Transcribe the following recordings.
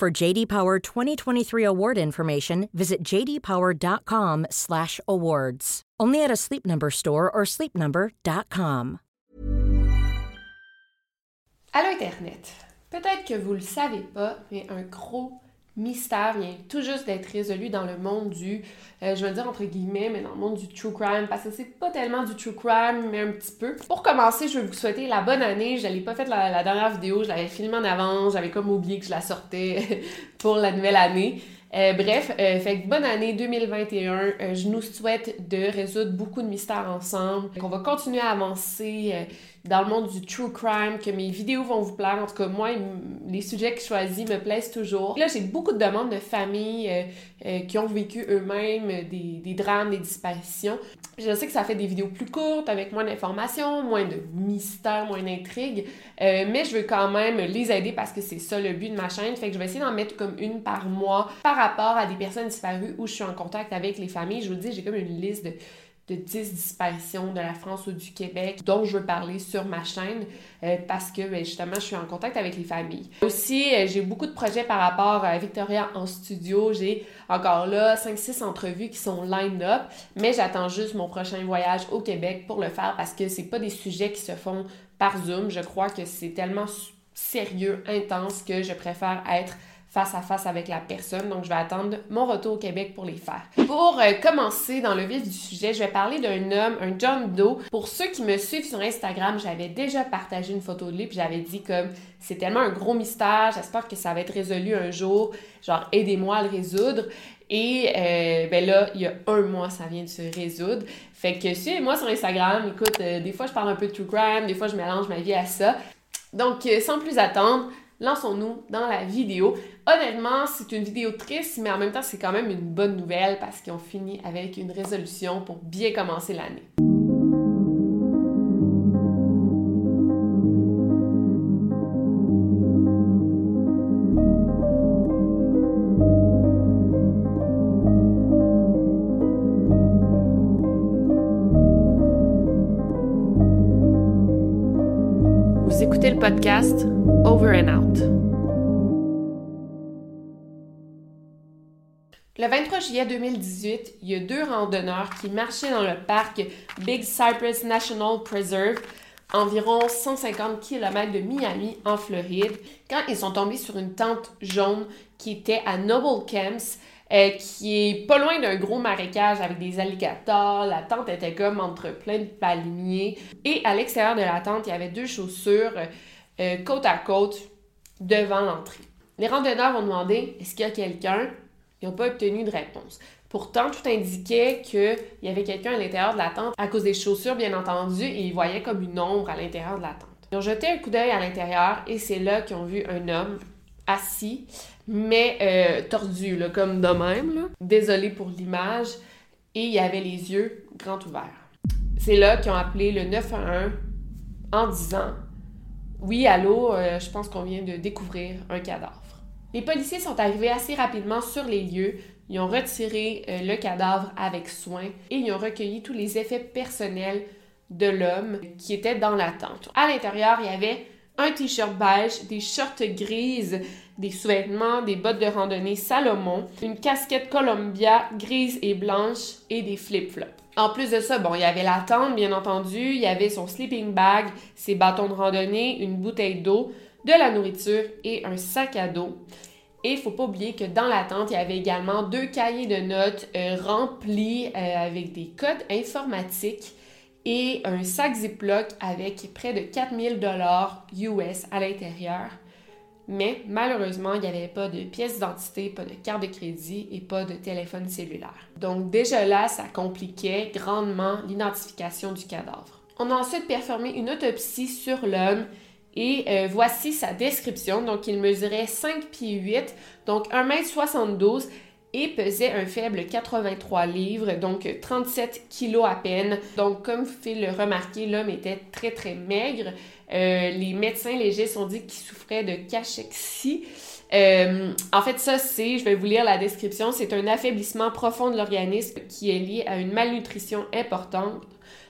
For JD Power 2023 award information, visit jdpower.com/awards. Only at a Sleep Number store or sleepnumber.com. Allô Internet. Peut-être que vous le savez pas, mais un gros mystère vient tout juste d'être résolu dans le monde du, euh, je vais dire entre guillemets, mais dans le monde du true crime, parce que c'est pas tellement du true crime, mais un petit peu. Pour commencer, je veux vous souhaiter la bonne année. Je l'ai pas faite la, dernière vidéo, je l'avais filmée en avance, j'avais comme oublié que je la sortais pour la nouvelle année. Euh, bref, euh, fait bonne année 2021. Euh, je nous souhaite de résoudre beaucoup de mystères ensemble, qu'on va continuer à avancer dans le monde du true crime, que mes vidéos vont vous plaire. En tout cas, moi, les sujets que je choisis me plaisent toujours. Là, j'ai beaucoup de demandes de familles qui ont vécu eux-mêmes des, drames, des disparitions. Je sais que ça fait des vidéos plus courtes, avec moins d'informations, moins de mystères, moins d'intrigues, mais je veux quand même les aider parce que c'est ça le but de ma chaîne. Fait que je vais essayer d'en mettre comme une par mois par rapport à des personnes disparues où je suis en contact avec les familles. Je vous dis, j'ai comme une liste de de 10 disparitions de la France ou du Québec dont je veux parler sur ma chaîne euh, parce que ben, justement je suis en contact avec les familles. Aussi, euh, j'ai beaucoup de projets par rapport à Victoria en studio. J'ai encore là 5-6 entrevues qui sont lined up, mais j'attends juste mon prochain voyage au Québec pour le faire parce que c'est pas des sujets qui se font par Zoom. Je crois que c'est tellement sérieux, intense que je préfère être face à face avec la personne. Donc, je vais attendre mon retour au Québec pour les faire. Pour euh, commencer dans le vif du sujet, je vais parler d'un homme, un John Doe. Pour ceux qui me suivent sur Instagram, j'avais déjà partagé une photo de lui, puis j'avais dit comme c'est tellement un gros mystère, j'espère que ça va être résolu un jour, genre aidez-moi à le résoudre. Et euh, ben là, il y a un mois, ça vient de se résoudre. Fait que suivez-moi sur Instagram. Écoute, euh, des fois, je parle un peu de true crime, des fois, je mélange ma vie à ça. Donc, euh, sans plus attendre, lançons-nous dans la vidéo. Honnêtement, c'est une vidéo triste, mais en même temps, c'est quand même une bonne nouvelle parce qu'ils ont fini avec une résolution pour bien commencer l'année. Over and Out. Le 23 juillet 2018, il y a deux randonneurs qui marchaient dans le parc Big Cypress National Preserve, environ 150 km de Miami, en Floride, quand ils sont tombés sur une tente jaune qui était à Noble Camps, euh, qui est pas loin d'un gros marécage avec des alligators. La tente était comme entre plein de palmiers. Et à l'extérieur de la tente, il y avait deux chaussures euh, côte à côte devant l'entrée. Les randonneurs ont demandé est-ce qu'il y a quelqu'un? Ils n'ont pas obtenu de réponse. Pourtant, tout indiquait qu'il y avait quelqu'un à l'intérieur de la tente à cause des chaussures, bien entendu, et ils voyaient comme une ombre à l'intérieur de la tente. Ils ont jeté un coup d'œil à l'intérieur et c'est là qu'ils ont vu un homme assis, mais euh, tordu, comme de même. Désolé pour l'image. Et il avait les yeux grands ouverts. C'est là qu'ils ont appelé le 911 en disant Oui, allô, euh, je pense qu'on vient de découvrir un cadavre. Les policiers sont arrivés assez rapidement sur les lieux. Ils ont retiré euh, le cadavre avec soin et ils ont recueilli tous les effets personnels de l'homme qui était dans la tente. À l'intérieur, il y avait un t-shirt beige, des shorts grises, des sous-vêtements, des bottes de randonnée Salomon, une casquette Columbia grise et blanche et des flip-flops. En plus de ça, bon, il y avait la tente, bien entendu, il y avait son sleeping bag, ses bâtons de randonnée, une bouteille d'eau, de la nourriture et un sac à dos. Et il faut pas oublier que dans la tente, il y avait également deux cahiers de notes euh, remplis euh, avec des codes informatiques et un sac Ziploc avec près de 4000 dollars US à l'intérieur. Mais malheureusement, il n'y avait pas de pièce d'identité, pas de carte de crédit et pas de téléphone cellulaire. Donc déjà là, ça compliquait grandement l'identification du cadavre. On a ensuite performé une autopsie sur l'homme Et euh, voici sa description. Donc, il mesurait 5 pieds 8, donc 1m72 et pesait un faible 83 livres, donc 37 kilos à peine. Donc, comme vous pouvez le remarquer, l'homme était très, très maigre. Euh, les médecins légistes ont dit qu'il souffrait de cachexie. Euh, en fait, ça, c'est, je vais vous lire la description, c'est un affaiblissement profond de l'organisme qui est lié à une malnutrition importante.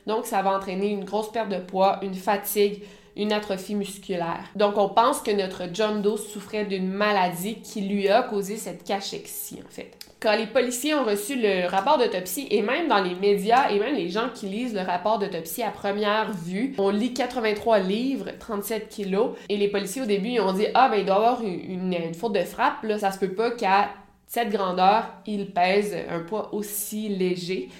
Donc, ça va entraîner une grosse perte de poids, une fatigue, une atrophie musculaire. Donc, on pense que notre John Doe souffrait d'une maladie qui lui a causé cette cachexie, en fait. Quand les policiers ont reçu le rapport d'autopsie, et même dans les médias, et même les gens qui lisent le rapport d'autopsie à première vue, on lit 83 livres, 37 kilos, et les policiers au début, ils ont dit « Ah, ben il doit avoir une, faute de frappe, là, ça se peut pas qu'à cette grandeur, il pèse un poids aussi léger. »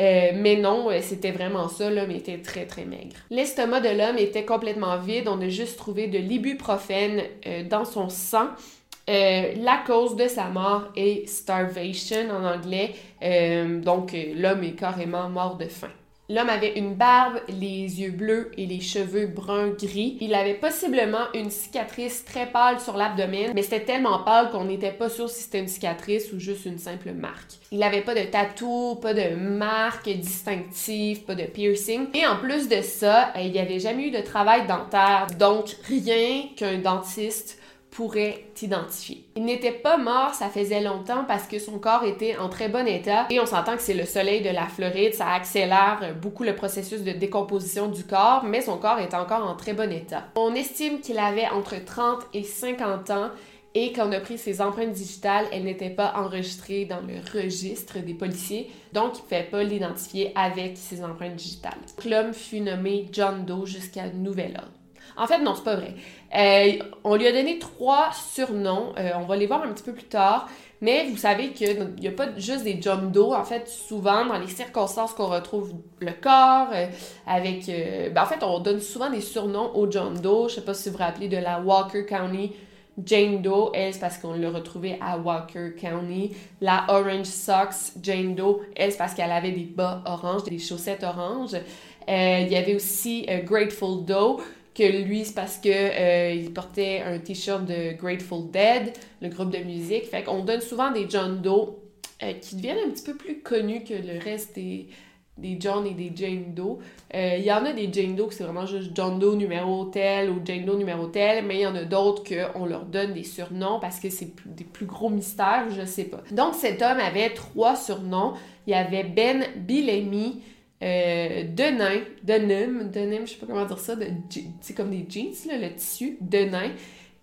Euh, mais non, euh, c'était vraiment ça, l'homme était très très maigre. L'estomac de l'homme était complètement vide, on a juste trouvé de l'ibuprofène euh, dans son sang. la cause de sa mort est starvation en anglais, donc l'homme est carrément mort de faim. L'homme avait une barbe, les yeux bleus et les cheveux bruns gris. Il avait possiblement une cicatrice très pâle sur l'abdomen, mais c'était tellement pâle qu'on n'était pas sûr si c'était une cicatrice ou juste une simple marque. Il n'avait pas de tatou, pas de marque distinctive, pas de piercing. Et en plus de ça, il n'y avait jamais eu de travail dentaire, donc rien qu'un dentiste pourrait t'identifier. Il n'était pas mort, ça faisait longtemps parce que son corps était en très bon état et on s'entend que c'est le soleil de la Floride, ça accélère beaucoup le processus de décomposition du corps, mais son corps est encore en très bon état. On estime qu'il avait entre 30 et 50 ans et quand on a pris ses empreintes digitales, elles n'étaient pas enregistrées dans le registre des policiers, donc il ne pouvait pas l'identifier avec ses empreintes digitales. L'homme fut nommé John Doe jusqu'à nouvel ordre. En fait, non, c'est pas vrai. Euh, on lui a donné trois surnoms. Euh, on va les voir un petit peu plus tard. Mais vous savez qu'il n'y a pas juste des John. En fait, souvent, dans les circonstances qu'on retrouve le corps, euh, avec... Ben, on donne souvent des surnoms aux John Doe. Je sais pas si vous vous rappelez de la Walker County Jane Doe, elle, c'est parce qu'on l'a retrouvée à Walker County. La Orange Socks Jane Doe, elle, c'est parce qu'elle avait des bas oranges, des chaussettes oranges. il y avait aussi Grateful Doe que lui, c'est parce que euh, portait un t-shirt de Grateful Dead, le groupe de musique. Fait qu'on donne souvent des John Doe euh, qui deviennent un petit peu plus connus que le reste des, des John et des Jane Doe. Euh, il y en a des Jane Doe que c'est vraiment juste John Doe numéro tel ou Jane Doe numéro tel, mais il y en a d'autres qu'on leur donne des surnoms parce que c'est des plus gros mystères, je sais pas. Donc cet homme avait trois surnoms. Il y avait Ben Billamy, euh, denim, denim, denim, je sais pas comment dire ça, c'est comme des jeans, le tissu, denim,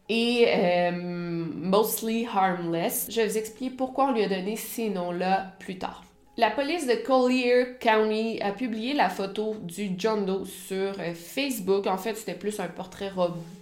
et euh, mostly harmless. Je vais vous expliquer pourquoi on lui a donné ces noms-là plus tard. La police de Collier County a publié la photo du John Doe sur euh, Facebook. En fait, c'était plus un portrait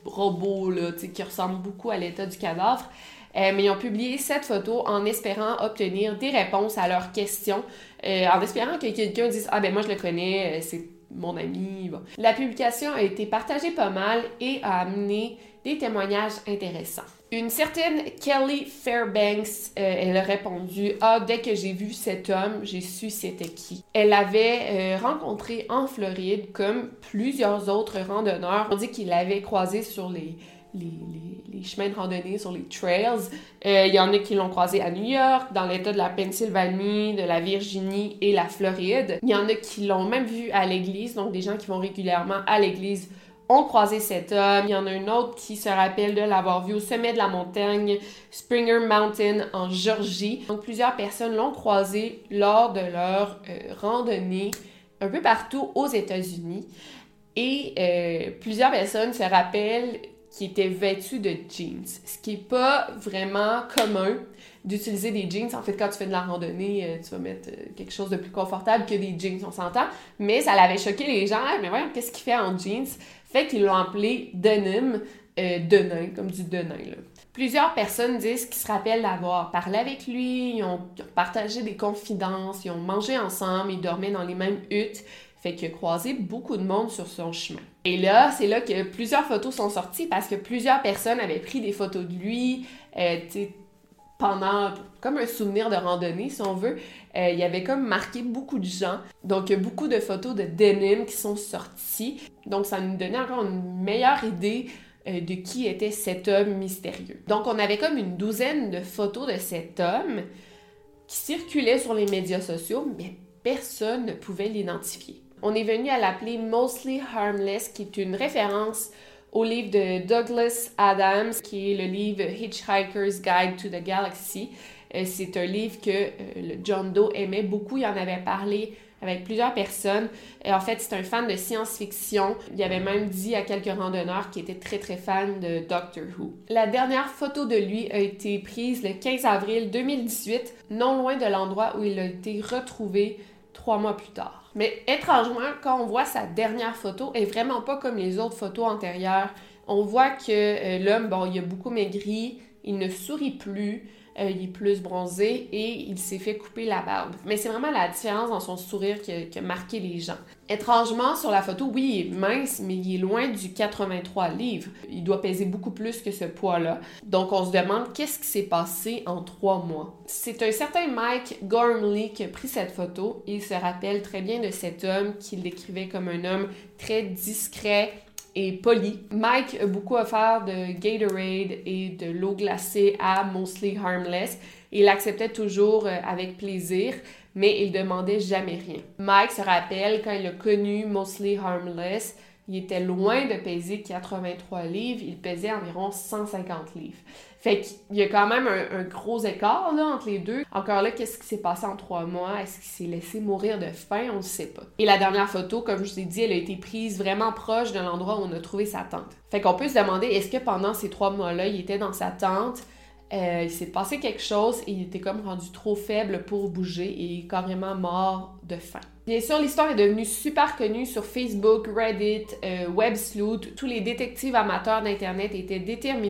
robot là, qui ressemble beaucoup à l'état du cadavre. Euh, mais ils ont publié cette photo en espérant obtenir des réponses à leurs questions, euh, en espérant que quelqu'un dise Ah ben moi je le connais, euh, c'est mon ami. La publication a été partagée pas mal et a amené des témoignages intéressants. Une certaine Kelly Fairbanks, elle a répondu Ah, dès que j'ai vu cet homme, j'ai su c'était qui. Elle avait rencontré en Floride, comme plusieurs autres randonneurs. On dit qu'il l'avait croisé sur les, les, chemins de randonnée, sur les trails. Euh, il y en a qui l'ont croisé à New York, dans l'État de la Pennsylvanie, de la Virginie et la Floride. Il y en a qui l'ont même vu à l'église, donc des gens qui vont régulièrement à l'église ont croisé cet homme. Il y en a un autre qui se rappelle de l'avoir vu au sommet de la montagne Springer Mountain en Georgie. Donc plusieurs personnes l'ont croisé lors de leur euh, randonnée un peu partout aux États-Unis. Et euh, plusieurs personnes se rappellent qui était vêtu de jeans, ce qui est pas vraiment commun d'utiliser des jeans. En fait, quand tu fais de la randonnée, euh, tu vas mettre euh, quelque chose de plus confortable que des jeans, on s'entend. Mais ça l'avait choqué les gens. Mais voyons, qu'est-ce qu'il fait en jeans? Fait qu'ils l'ont appelé denim, euh, comme du denim. Plusieurs personnes disent qu'ils se rappellent d'avoir parlé avec lui, ils ont, partagé des confidences, ils ont mangé ensemble, ils dormaient dans les mêmes huttes. Fait qu'il a croisé beaucoup de monde sur son chemin. Et là, c'est là que plusieurs photos sont sorties parce que plusieurs personnes avaient pris des photos de lui, euh, pendant, comme un souvenir de randonnée, si on veut. Euh, il y avait comme marqué beaucoup de gens. Donc, il beaucoup de photos de denim qui sont sorties. Donc, ça nous donnait encore une meilleure idée euh, de qui était cet homme mystérieux. Donc on avait comme une douzaine de photos de cet homme qui circulaient sur les médias sociaux, mais personne ne pouvait l'identifier. On est venu à l'appeler Mostly Harmless, qui est une référence au livre de Douglas Adams, qui est le livre Hitchhiker's Guide to the Galaxy. Euh, c'est un livre que euh, John Doe aimait beaucoup. Il en avait parlé avec plusieurs personnes. Et en fait, c'est un fan de science-fiction. Il avait même dit à quelques randonneurs qu'il était très très fan de Doctor Who. La dernière photo de lui a été prise le 15 avril 2018, non loin de l'endroit où il a été retrouvé trois mois plus tard. Mais étrangement, quand on voit sa dernière photo, elle est vraiment pas comme les autres photos antérieures. On voit que euh, l'homme, bon, il a beaucoup maigri, il ne sourit plus, euh, il est plus bronzé et il s'est fait couper la barbe. Mais c'est vraiment la différence dans son sourire qui a, marqué les gens. Étrangement, sur la photo, oui, il est mince, mais il est loin du 83 livres. Il doit peser beaucoup plus que ce poids-là. Donc, on se demande qu'est-ce qui s'est passé en trois mois. C'est un certain Mike Gormley qui a pris cette photo. Il se rappelle très bien de cet homme qu'il décrivait comme un homme très discret, et poli. Mike a beaucoup offert de Gatorade et de l'eau glacée à Mostly Harmless. Il acceptait toujours euh, avec plaisir, mais il demandait jamais rien. Mike se rappelle quand il a connu Mostly Harmless, il était loin de peser 83 livres, il pesait environ 150 livres. Fait qu'il y a quand même un, gros écart entre les deux. Encore là, qu'est-ce qui s'est passé en trois mois? Est-ce qu'il s'est laissé mourir de faim? On ne sait pas. Et la dernière photo, comme je vous ai dit, elle a été prise vraiment proche de l'endroit où on a trouvé sa tente. Fait qu'on peut se demander, est-ce que pendant ces trois mois-là, il était dans sa tente? Euh, il s'est passé quelque chose et il était comme rendu trop faible pour bouger et carrément mort de faim. Bien sûr, l'histoire est devenue super connue sur Facebook, Reddit, euh, WebSleuth. Tous les détectives amateurs d'Internet étaient déterminés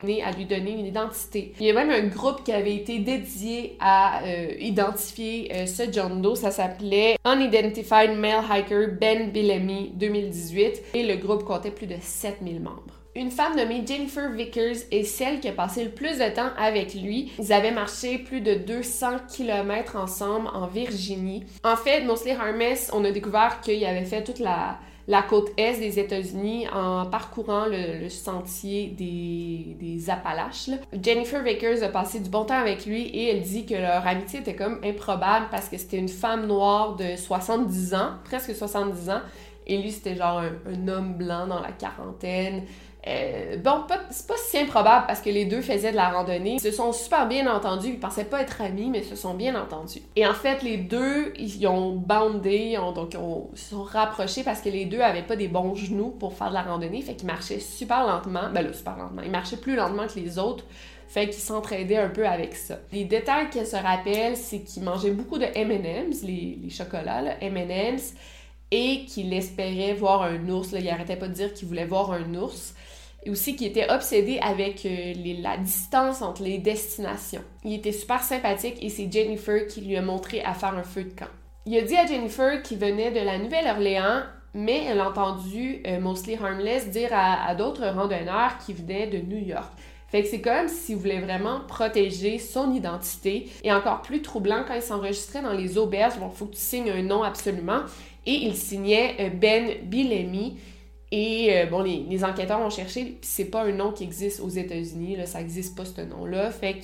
à lui donner une identité. Il y a même un groupe qui avait été dédié à euh, identifier euh, ce John Doe. Ça s'appelait Unidentified Male Hiker Ben Bellamy 2018 et le groupe comptait plus de 7000 membres. Une femme nommée Jennifer Vickers est celle qui a passé le plus de temps avec lui. Ils avaient marché plus de 200 km ensemble en Virginie. En fait, Mostly Harmless, on a découvert qu'il avait fait toute la, la côte est des États-Unis en parcourant le, sentier des, Appalaches. Jennifer Vickers a passé du bon temps avec lui et elle dit que leur amitié était comme improbable parce que c'était une femme noire de 70 ans, presque 70 ans, et lui c'était genre un homme blanc dans la quarantaine. Euh, bon, c'est pas si improbable parce que les deux faisaient de la randonnée. Ils se sont super bien entendus. Ils pensaient pas être amis, mais se sont bien entendus. Et en fait, les deux, ils ont bandé, donc ils se sont rapprochés parce que les deux avaient pas des bons genoux pour faire de la randonnée. Fait qu'ils marchaient super lentement. Ben là, super lentement. Ils marchaient plus lentement que les autres. Fait qu'ils s'entraidaient un peu avec ça. Les détails qu'elle se rappelle, c'est qu'ils mangeaient beaucoup de M&M's, les, les chocolats, M&M's, et qu'il espérait voir un ours. Il arrêtait pas de dire qu'il voulait voir un ours et aussi qui était obsédé avec euh, la distance entre les destinations. Il était super sympathique et c'est Jennifer qui lui a montré à faire un feu de camp. Il a dit à Jennifer qu'il venait de la Nouvelle-Orléans, mais elle a entendu euh, Mostly Harmless dire à, d'autres randonneurs qui venaient de New York. Fait que c'est comme s'il voulait vraiment protéger son identité. Et encore plus troublant quand il s'enregistrait dans les auberges, bon, faut que tu signes un nom absolument. Et il signait euh, Ben Billemy, Et euh, bon, les, enquêteurs ont cherché, puis c'est pas un nom qui existe aux États-Unis, là, ça existe pas ce nom-là, fait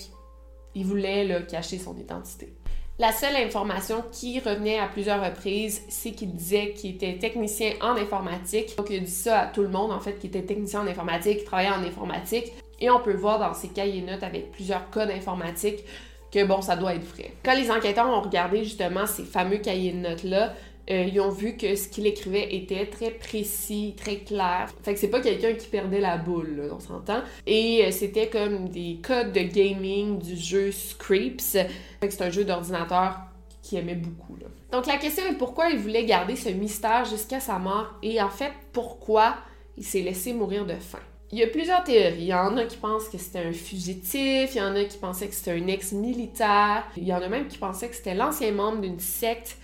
qu'ils voulaient cacher son identité. La seule information qui revenait à plusieurs reprises, c'est qu'il disait qu'il était technicien en informatique. Donc il a dit ça à tout le monde, en fait, qu'il était technicien en informatique, qu'il travaillait en informatique. Et on peut voir dans ses cahiers notes avec plusieurs codes informatiques que bon, ça doit être vrai. Quand les enquêteurs ont regardé justement ces fameux cahiers de notes-là, euh, ils ont vu que ce qu'il écrivait était très précis, très clair. Fait que c'est pas quelqu'un qui perdait la boule, là, on s'entend. Et euh, c'était comme des codes de gaming du jeu Scrapes. Fait que c'est un jeu d'ordinateur qu'il aimait beaucoup. Là. Donc la question est pourquoi il voulait garder ce mystère jusqu'à sa mort et en fait pourquoi il s'est laissé mourir de faim? Il y a plusieurs théories. Il y en a qui pensent que c'était un fugitif, il y en a qui pensaient que c'était un ex-militaire, il y en a même qui pensaient que c'était l'ancien membre d'une secte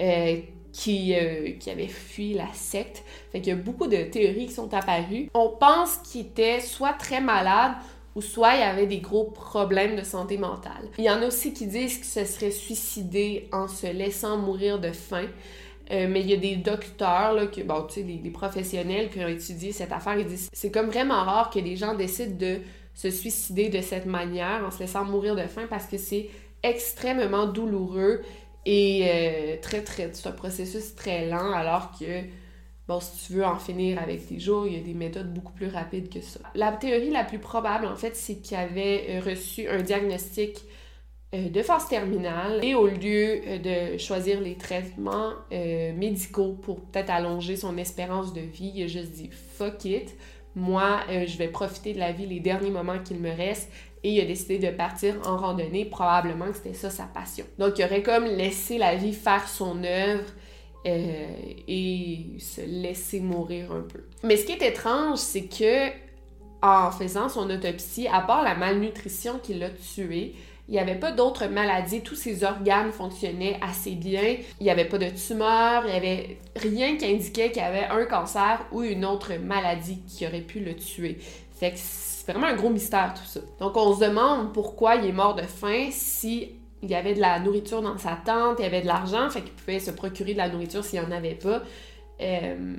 euh, qui, euh, qui avait fui la secte. Fait qu'il y a beaucoup de théories qui sont apparues. On pense qu'il était soit très malade ou soit il avait des gros problèmes de santé mentale. Il y en a aussi qui disent qu'il se serait suicidé en se laissant mourir de faim. Euh, mais il y a des docteurs, là, que, bon, tu sais, des, professionnels qui ont étudié cette affaire, ils disent c'est comme vraiment rare que des gens décident de se suicider de cette manière en se laissant mourir de faim parce que c'est extrêmement douloureux et euh, très, très, c'est un processus très lent, alors que, bon, si tu veux en finir avec tes jours, il y a des méthodes beaucoup plus rapides que ça. La théorie la plus probable, en fait, c'est qu'il avait euh, reçu un diagnostic euh, de phase terminale et au lieu de choisir les traitements médicaux pour peut-être allonger son espérance de vie, il a juste dit fuck it, moi je vais profiter de la vie les derniers moments qu'il me reste et il a décidé de partir en randonnée. Probablement que c'était ça sa passion. Donc, il aurait comme laissé la vie faire son œuvre euh, et se laisser mourir un peu. Mais ce qui est étrange, c'est que en faisant son autopsie, à part la malnutrition qui l'a tué, il n'y avait pas d'autres maladies, tous ses organes fonctionnaient assez bien, il n'y avait pas de tumeur, il n'y avait rien qui indiquait qu'il y avait un cancer ou une autre maladie qui aurait pu le tuer. C'est vraiment un gros mystère tout ça. Donc on se demande pourquoi il est mort de faim si il y avait de la nourriture dans sa tente, il y avait de l'argent, fait qu'il pouvait se procurer de la nourriture s'il n'y en avait pas. Euh,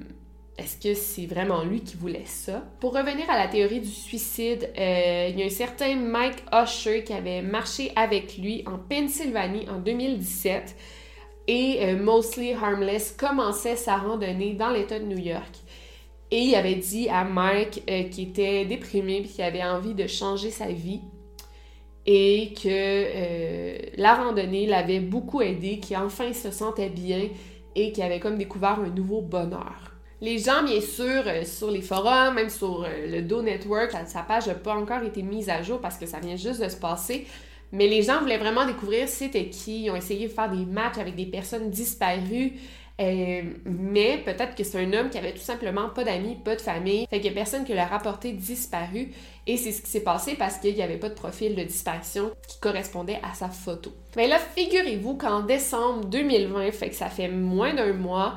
est-ce que c'est vraiment lui qui voulait ça? Pour revenir à la théorie du suicide, euh, il y a un certain Mike Usher qui avait marché avec lui en Pennsylvanie en 2017 et euh, Mostly Harmless commençait sa randonnée dans l'État de New York. Et il avait dit à Mike euh, qu'il était déprimé puis qu'il avait envie de changer sa vie et que euh, la randonnée l'avait beaucoup aidé, qu'il enfin se sentait bien et qu'il avait comme découvert un nouveau bonheur. Les gens, bien sûr, euh, sur les forums, même sur le Do Network, sa page n'a pas encore été mise à jour parce que ça vient juste de se passer. Mais les gens voulaient vraiment découvrir c'était qui. Ils ont essayé de faire des matchs avec des personnes disparues. Euh, mais peut-être que c'est un homme qui avait tout simplement pas d'amis, pas de famille, fait qu'il y a personne qui l'a rapporté disparu. Et c'est ce qui s'est passé parce qu'il n'y avait pas de profil de disparition qui correspondait à sa photo. Mais là, figurez-vous qu'en décembre 2020, fait que ça fait moins d'un mois,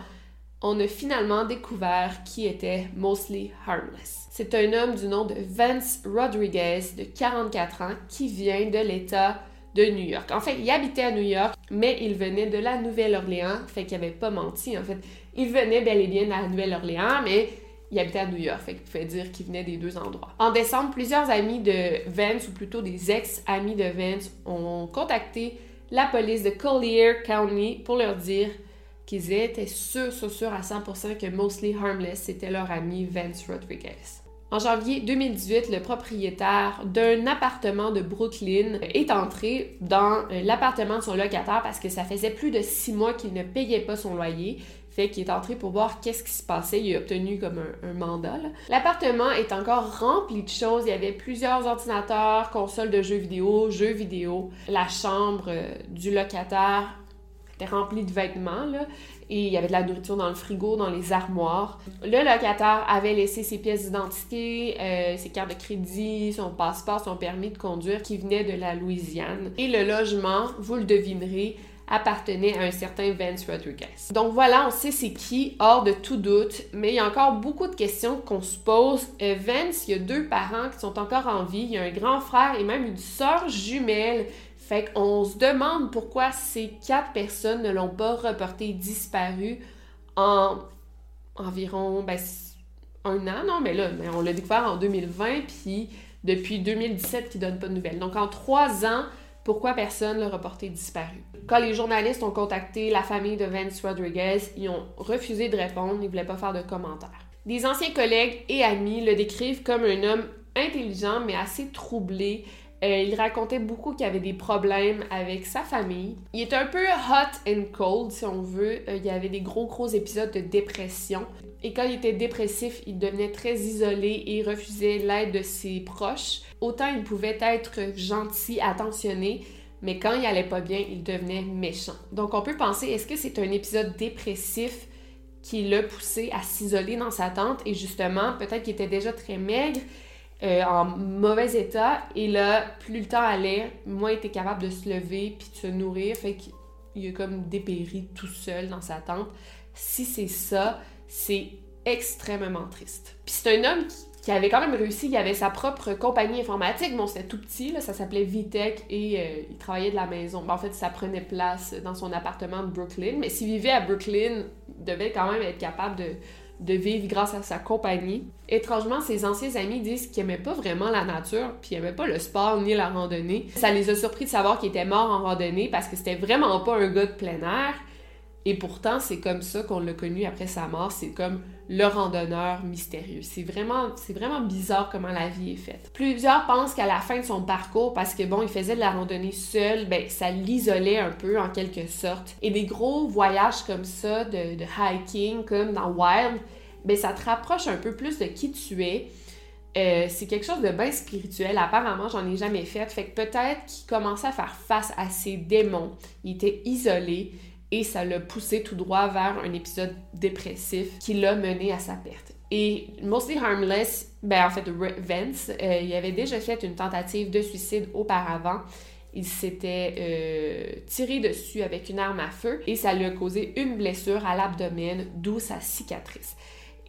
on a finalement découvert qui était Mostly Harmless. C'est un homme du nom de Vance Rodriguez, de 44 ans, qui vient de l'État de New York. En fait, il habitait à New York, mais il venait de la Nouvelle-Orléans, fait qu'il n'avait pas menti. En fait, il venait bel et bien de la Nouvelle-Orléans, mais il habitait à New York, fait qu'il pouvait dire qu'il venait des deux endroits. En décembre, plusieurs amis de Vance, ou plutôt des ex-amis de Vance, ont contacté la police de Collier County pour leur dire qu'ils étaient sûrs, sûrs, sûrs à 100% que Mostly Harmless, c'était leur ami Vance Rodriguez. En janvier 2018, le propriétaire d'un appartement de Brooklyn est entré dans euh, l'appartement de son locataire parce que ça faisait plus de six mois qu'il ne payait pas son loyer. Fait qu'il est entré pour voir qu'est-ce qui se passait. Il a obtenu comme un, mandat. L'appartement est encore rempli de choses. Il y avait plusieurs ordinateurs, consoles de jeux vidéo, jeux vidéo. La chambre euh, du locataire était remplie de vêtements. Et il y avait de la nourriture dans le frigo, dans les armoires. Le locataire avait laissé ses pièces d'identité, euh, ses cartes de crédit, son passeport, son permis de conduire qui venait de la Louisiane. Et le logement, vous le devinerez, appartenait à un certain Vance Rodriguez. Donc voilà, on sait c'est qui, hors de tout doute, mais il y a encore beaucoup de questions qu'on se pose. Euh, Vance, il y a deux parents qui sont encore en vie, il y a un grand frère et même une sœur jumelle fait qu'on se demande pourquoi ces quatre personnes ne l'ont pas reporté disparu en environ ben, un an, non, mais là, on l'a découvert en 2020, puis depuis 2017 qui donne pas de nouvelles. Donc en trois ans, pourquoi personne l'a reporté disparu? Quand les journalistes ont contacté la famille de Vance Rodriguez, ils ont refusé de répondre, ils voulaient pas faire de commentaires. Des anciens collègues et amis le décrivent comme un homme intelligent mais assez troublé. Euh, il racontait beaucoup qu'il avait des problèmes avec sa famille. Il était un peu hot and cold, si on veut. Euh, il y avait des gros, gros épisodes de dépression. Et quand il était dépressif, il devenait très isolé et refusait l'aide de ses proches. Autant il pouvait être gentil, attentionné, mais quand il allait pas bien, il devenait méchant. Donc on peut penser, est-ce que c'est un épisode dépressif qui l'a poussé à s'isoler dans sa tente? Et justement, peut-être qu'il était déjà très maigre, euh, en mauvais état, et là, plus le temps allait, moins il était capable de se lever puis de se nourrir, fait qu'il a comme dépéri tout seul dans sa tente. Si c'est ça, c'est extrêmement triste. Puis c'est un homme qui, avait quand même réussi, il avait sa propre compagnie informatique, bon c'était tout petit, là, ça s'appelait Vitech et euh, il travaillait de la maison. En fait, ça prenait place dans son appartement de Brooklyn, mais s'il vivait à Brooklyn, il devait quand même être capable de, de vivre grâce à sa compagnie. Étrangement, ses anciens amis disent qu'il aimait pas vraiment la nature, puis il aimait pas le sport ni la randonnée. Ça les a surpris de savoir qu'il était mort en randonnée parce que c'était vraiment pas un gars de plein air. Et pourtant, c'est comme ça qu'on l'a connu après sa mort. C'est comme le randonneur mystérieux. C'est vraiment, bizarre comment la vie est faite. Plusieurs pensent qu'à la fin de son parcours, parce que bon, il faisait de la randonnée seul, ben ça l'isolait un peu en quelque sorte. Et des gros voyages comme ça, de, de hiking, comme dans Wild, ben ça te rapproche un peu plus de qui tu es. Euh, c'est quelque chose de bien spirituel. Apparemment, j'en ai jamais fait. Fait que peut-être qu'il commençait à faire face à ses démons. Il était isolé et ça l'a poussé tout droit vers un épisode dépressif qui l'a mené à sa perte. Et Mostly Harmless, ben en fait, Vance, euh, il avait déjà fait une tentative de suicide auparavant. Il s'était euh, tiré dessus avec une arme à feu et ça lui a causé une blessure à l'abdomen, d'où sa cicatrice.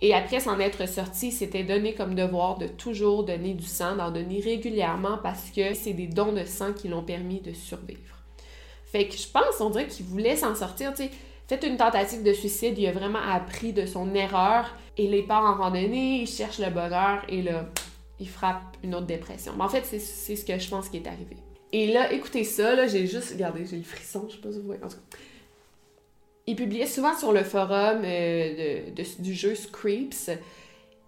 Et après s'en être sorti, il s'était donné comme devoir de toujours donner du sang, d'en donner régulièrement parce que c'est des dons de sang qui l'ont permis de survivre. Fait que je pense, on dirait qu'il voulait s'en sortir, tu sais. Fait une tentative de suicide, il a vraiment appris de son erreur et les part en randonnée, il cherche le bonheur et là, il frappe une autre dépression. Mais en fait, c'est ce que je pense qui est arrivé. Et là, écoutez ça, là, j'ai juste, regardez, j'ai le frisson, je sais pas si vous voyez. Il publiait souvent sur le forum euh, du jeu Screeps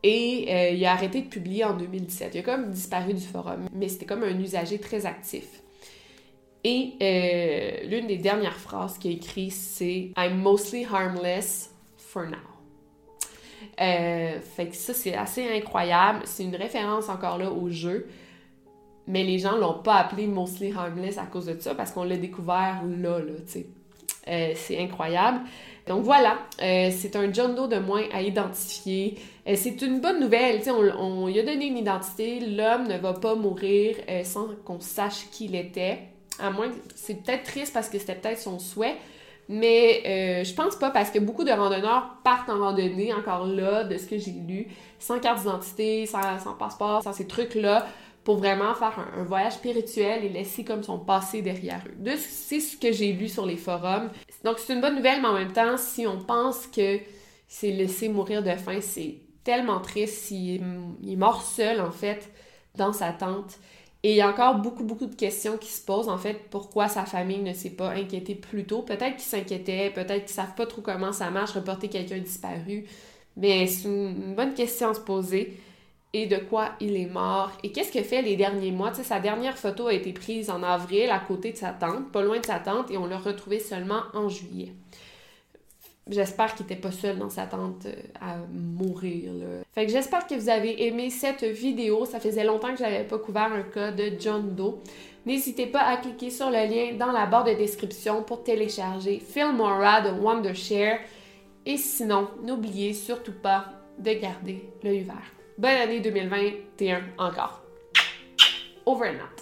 et euh, il a arrêté de publier en 2017. Il a comme disparu du forum, mais c'était comme un usager très actif. Et euh, l'une des dernières phrases qu'il a écrit, c'est I'm mostly harmless for now. Euh, fait que ça, c'est assez incroyable. C'est une référence encore là au jeu. Mais les gens l'ont pas appelé Mostly Harmless à cause de ça, parce qu'on l'a découvert là, là. Euh, c'est incroyable. Donc voilà, c'est un John Doe de moins à identifier. c'est une bonne nouvelle, on, lui a donné une identité. L'homme ne va pas mourir sans qu'on sache qui il était. À moins que c'est peut-être triste parce que c'était peut-être son souhait. Mais euh, je pense pas parce que beaucoup de randonneurs partent en randonnée, encore là, de ce que j'ai lu, sans carte d'identité, sans, passeport, sans ces trucs-là, pour vraiment faire un, voyage spirituel et laisser comme son passé derrière eux. C'est ce que j'ai lu sur les forums. Donc c'est une bonne nouvelle, mais en même temps, si on pense que c'est laissé mourir de faim, c'est tellement triste. il est mort seul, en fait, dans sa tente. Et il y a encore beaucoup, beaucoup de questions qui se posent, en fait, pourquoi sa famille ne s'est pas inquiétée plus tôt. Peut-être qu'ils s'inquiétaient, peut-être qu'ils savent pas trop comment ça marche, reporter quelqu'un disparu. Mais c'est une bonne question à se poser. Et de quoi il est mort. Et qu'est-ce que fait les derniers mois? Sa dernière photo a été prise en avril à côté de sa tante, pas loin de sa tante, et on l'a retrouvé seulement en juillet. J'espère qu'il n'était pas seul dans sa tente euh, à mourir. Fait que j'espère que vous avez aimé cette vidéo. Ça faisait longtemps que je n'avais pas couvert un cas de John Doe. N'hésitez pas à cliquer sur le lien dans la barre de description pour télécharger Filmora de Wondershare. Et sinon, n'oubliez surtout pas de garder l'œil vert. Bonne année 2021 encore. Over and out.